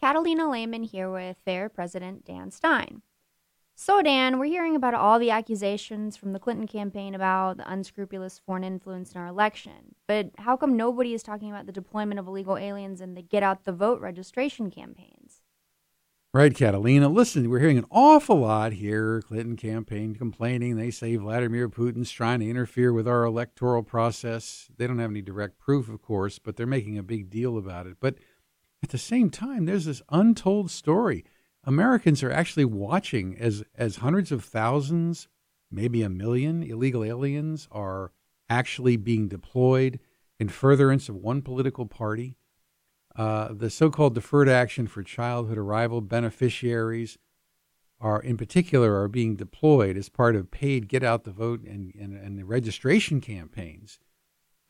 Catalina Lehman here with FAIR President Dan Stein. So, Dan, we're hearing about all the accusations from the Clinton campaign about the unscrupulous foreign influence in our election. But how come nobody is talking about the deployment of illegal aliens in the Get Out the Vote registration campaigns? Right, Catalina. Listen, we're hearing an awful lot here. Clinton campaign complaining. They say Vladimir Putin's trying to interfere with our electoral process. They don't have any direct proof, of course, but they're making a big deal about it. But at the same time, there's this untold story. Americans are actually watching as as hundreds of thousands, maybe a million illegal aliens are actually being deployed in furtherance of one political party. Uh, the so-called deferred action for childhood arrival beneficiaries are, in particular, are being deployed as part of paid get out the vote and, and, and the registration campaigns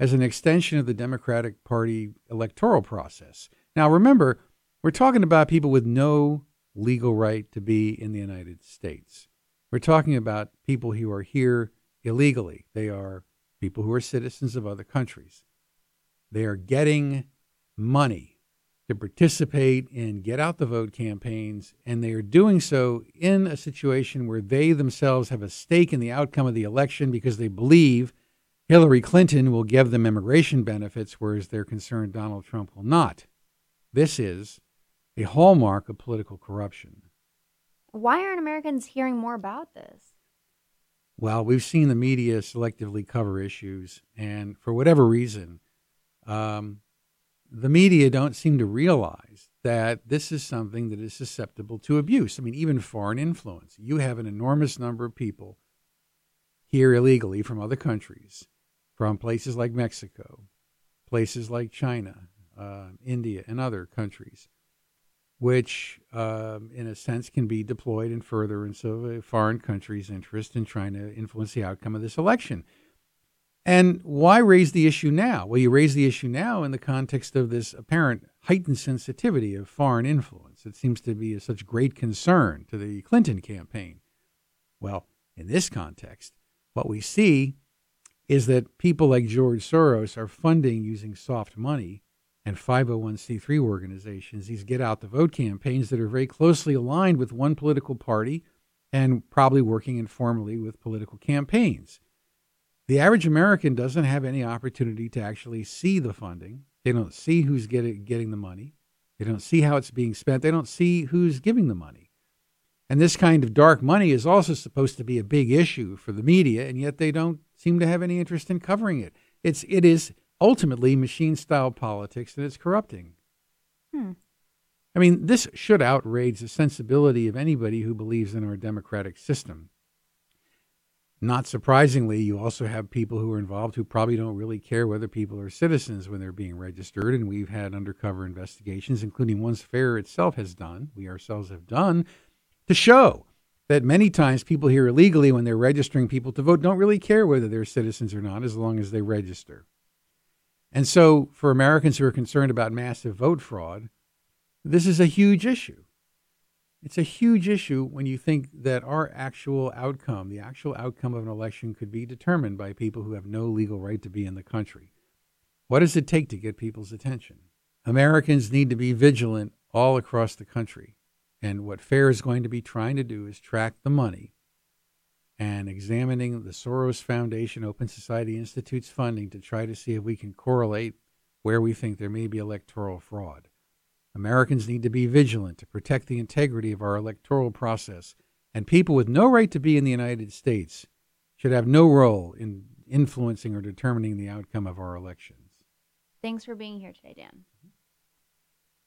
as an extension of the Democratic Party electoral process. Now, remember, we're talking about people with no legal right to be in the United States. We're talking about people who are here illegally. They are people who are citizens of other countries. They are getting money to participate in get out the vote campaigns, and they are doing so in a situation where they themselves have a stake in the outcome of the election because they believe Hillary Clinton will give them immigration benefits, whereas they're concerned Donald Trump will not. This is a hallmark of political corruption. Why aren't Americans hearing more about this? Well, we've seen the media selectively cover issues, and for whatever reason, um, the media don't seem to realize that this is something that is susceptible to abuse. I mean, even foreign influence. You have an enormous number of people here illegally from other countries, from places like Mexico, places like China, uh, India, and other countries, which, um, in a sense, can be deployed in furtherance of a foreign country's interest in trying to influence the outcome of this election. And why raise the issue now? Well, you raise the issue now in the context of this apparent heightened sensitivity of foreign influence. It seems to be of such great concern to the Clinton campaign. Well, in this context, what we see is that people like George Soros are funding using soft money and 501c3 organizations, these get out the vote campaigns that are very closely aligned with one political party and probably working informally with political campaigns. The average American doesn't have any opportunity to actually see the funding. They don't see who's getting, the money. They don't see how it's being spent. They don't see who's giving the money. And this kind of dark money is also supposed to be a big issue for the media, and yet they don't seem to have any interest in covering it. It's it is ultimately machine style politics and it's corrupting. Hmm. I mean, this should outrage the sensibility of anybody who believes in our democratic system. Not surprisingly, you also have people who are involved who probably don't really care whether people are citizens when they're being registered. And we've had undercover investigations, including ones FAIR itself has done, we ourselves have done, to show that many times people here illegally, when they're registering people to vote, don't really care whether they're citizens or not as long as they register. And so, for Americans who are concerned about massive vote fraud, this is a huge issue. It's a huge issue when you think that our actual outcome, the actual outcome of an election, could be determined by people who have no legal right to be in the country. What does it take to get people's attention? Americans need to be vigilant all across the country. And what FAIR is going to be trying to do is track the money and examining the Soros Foundation Open Society Institute's funding to try to see if we can correlate where we think there may be electoral fraud. Americans need to be vigilant to protect the integrity of our electoral process, and people with no right to be in the United States should have no role in influencing or determining the outcome of our elections. Thanks for being here today, Dan.